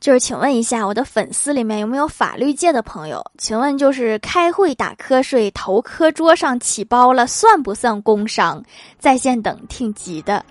就是请问一下我的粉丝里面有没有法律界的朋友？请问就是开会打瞌睡头磕桌上起包了算不算工伤？在线等挺急的。